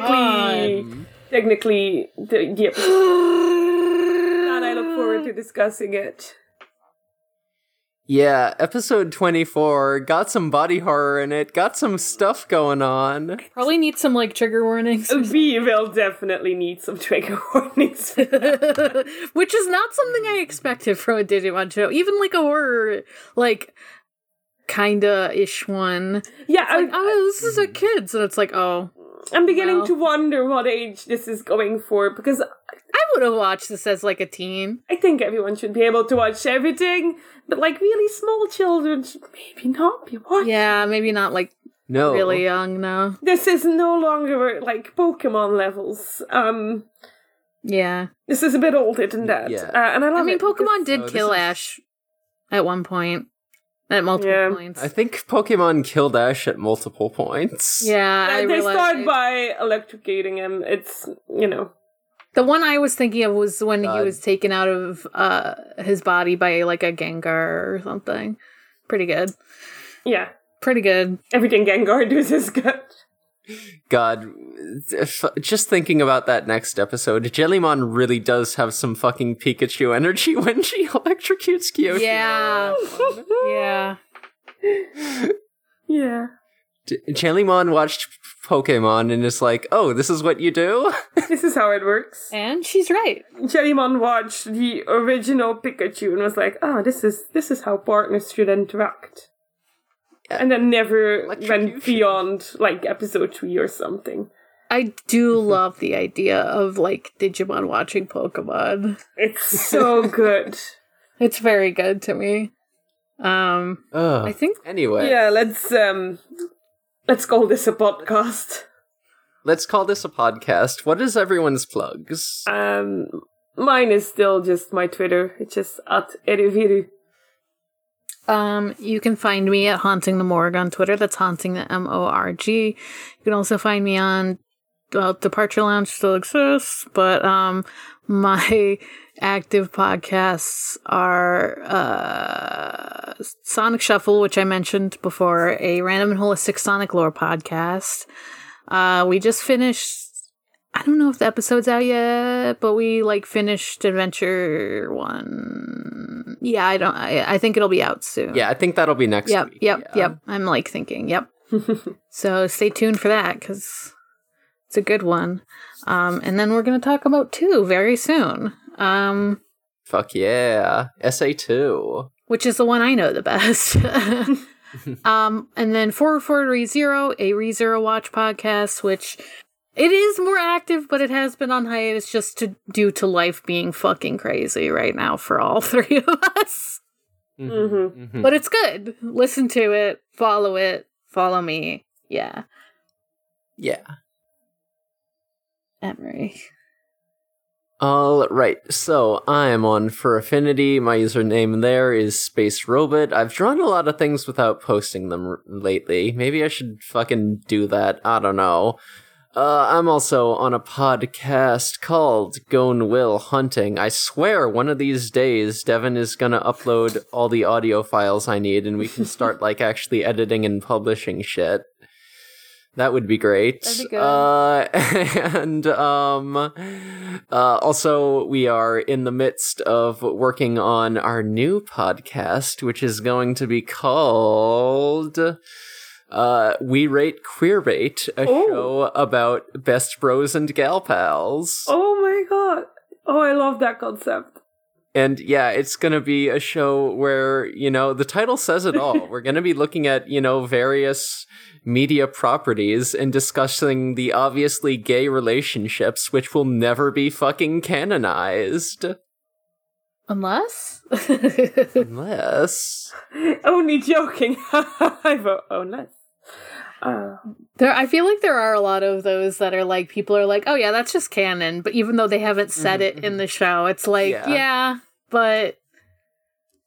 God. technically the, the episode. [GASPS] and I look forward to discussing it. Yeah, episode 24 got some body horror in it, got some stuff going on. Probably need some like trigger warnings. [LAUGHS] We will definitely need some trigger [LAUGHS] warnings. [LAUGHS] Which is not something I expected from a Digimon show. Even like a horror, like kinda ish one. yeah, Like, I, oh, this is a kids, and it's like, oh, I'm beginning well. to wonder what age this is going for because I would have watched this as like a teen. I think everyone should be able to watch everything, but like really small children should maybe not be watching. Yeah, maybe not like No. really young. No. This is no longer like Pokemon levels. Um, Yeah, this is a bit older than that. Yeah. Uh, and I love I mean, it Pokemon did Oh, kill is- Ash at one point, at multiple Yeah. points. I think Pokemon killed Ash at multiple points. yeah, I they realized- start by electrocuting him. It's you know The one I was thinking of was when he was taken out of uh his body by like a Gengar or something. Pretty good. yeah Pretty good. everything Gengar [LAUGHS] does is good. God, if, just thinking about that next episode, Jellymon really does have some fucking Pikachu energy [LAUGHS] when she electrocutes Kiyoshiro. Yeah. Yeah. Yeah, J- Jellymon watched Pokemon and is like, oh, this is what you do? [LAUGHS] this is how it works. And she's right. Jellymon watched the original Pikachu and was like, "Oh, this is this is how partners should interact," and then never went beyond like episode three or something. I do [LAUGHS] love the idea of like Digimon watching Pokemon. It's so [LAUGHS] good. It's very good to me. Um Ugh. I think Anyway, yeah, let's um, let's call this a podcast. let's call this a podcast. What is everyone's plugs? Um, mine is still just my Twitter. It's just at Eriviru. Um, you can find me at Haunting the Morgue on Twitter. That's Haunting the M O R G. You can also find me on well, Departure Lounge still exists, but um, [LAUGHS] my active podcasts are uh, Sonic Shuffle, which I mentioned before, a random and holistic Sonic lore podcast. Uh, we just finished. I don't know if the episode's out yet, but we like finished Adventure One. Yeah, I don't. I, I think it'll be out soon. Yeah, I think that'll be next Yep. week. Yep. yeah. Yep. I'm like thinking. Yep. [LAUGHS] so stay tuned for that because it's a good one. Um, and then we're gonna talk about two very soon. Um, Fuck yeah. SA2. which is the one I know the best. [LAUGHS] um, and then Forward Forward ReZero, a ReZero Watch podcast, which it is more active, but it has been on hiatus just to due to life being fucking crazy right now for all [LAUGHS] three of us. Mhm. Mhm. But it's good. Listen to it, follow it, follow me. Yeah, Yeah. Emery. All right, so I'm on for Affinity. My username there is Space Robot. I've drawn a lot of things without posting them r- lately. Maybe I should fucking do that. I don't know. Uh, I'm also on a podcast called Gone Will Hunting. I swear one of these days Devin is gonna upload all the audio files I need and we can start [LAUGHS] like actually editing and publishing shit. That would be great. That'd be good. Uh, [LAUGHS] and um, uh, also we are in the midst of working on our new podcast, which is going to be called uh, "We Rate Queer Rate," a Oh. show about best bros and gal pals. Oh my god. Oh, I love that concept. And yeah, it's going to be a show where, you know, the title says it all. [LAUGHS] We're going to be looking at, you know, various media properties and discussing the obviously gay relationships which will never be fucking canonized. Unless? Unless. [LAUGHS] Only joking. [LAUGHS] I vote unless. Uh, there, I feel like there are a lot of those that are like people are like, oh yeah, that's just canon. But even though they haven't said Mhm, it in the show, it's like, Yeah. yeah, but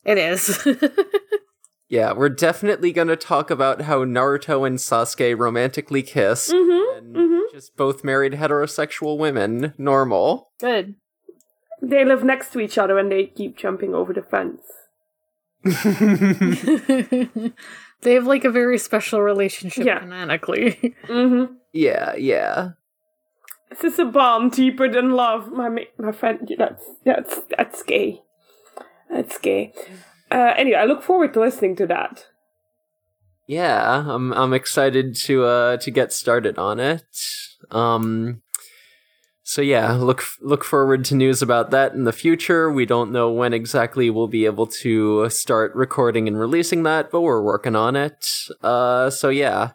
it is. [LAUGHS] Yeah, we're definitely going to talk about how Naruto and Sasuke romantically kiss mhm, and mhm. just both married heterosexual women. Normal. Good. They live next to each other and they keep jumping over the fence. [LAUGHS] [LAUGHS] they have like a very special relationship Yeah. canonically. [LAUGHS] Mm-hmm. yeah, yeah. This is a bond deeper than love, my ma- my friend. That's that's that's gay. That's gay. Uh, anyway, I look forward to listening to that. Yeah, I'm I'm excited to uh to get started on it. Um so yeah, look look forward to news about that in the future. We don't know when exactly we'll be able to start recording and releasing that, but we're working on it. Uh so yeah.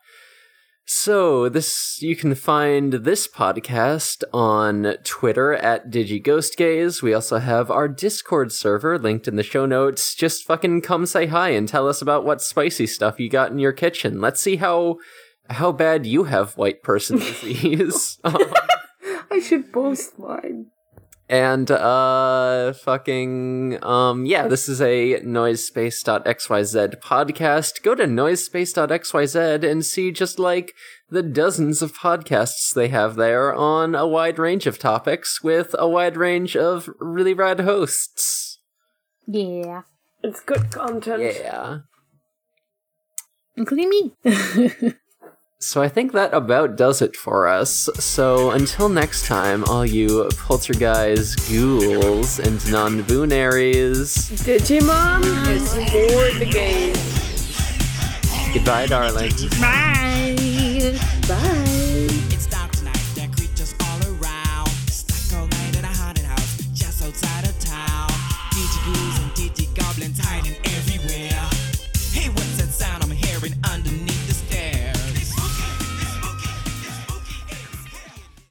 So this you can find this podcast on Twitter at DigiGhostGaze. We also have our Discord server linked in the show notes. Just fucking come say hi and tell us about what spicy stuff you got in your kitchen. Let's see how how bad you have white person [LAUGHS] disease. Um, [LAUGHS] I should post mine. And uh fucking um yeah this is a noisespace.xyz podcast go to noisespace.xyz and see just like the dozens of podcasts they have there on a wide range of topics with a wide range of really rad hosts yeah. It's good content. yeah Including me. [LAUGHS] so i think that about does it for us so until next time all you poltergeist ghouls and non-boonaries Digimon is for the gays. goodbye darling Bye.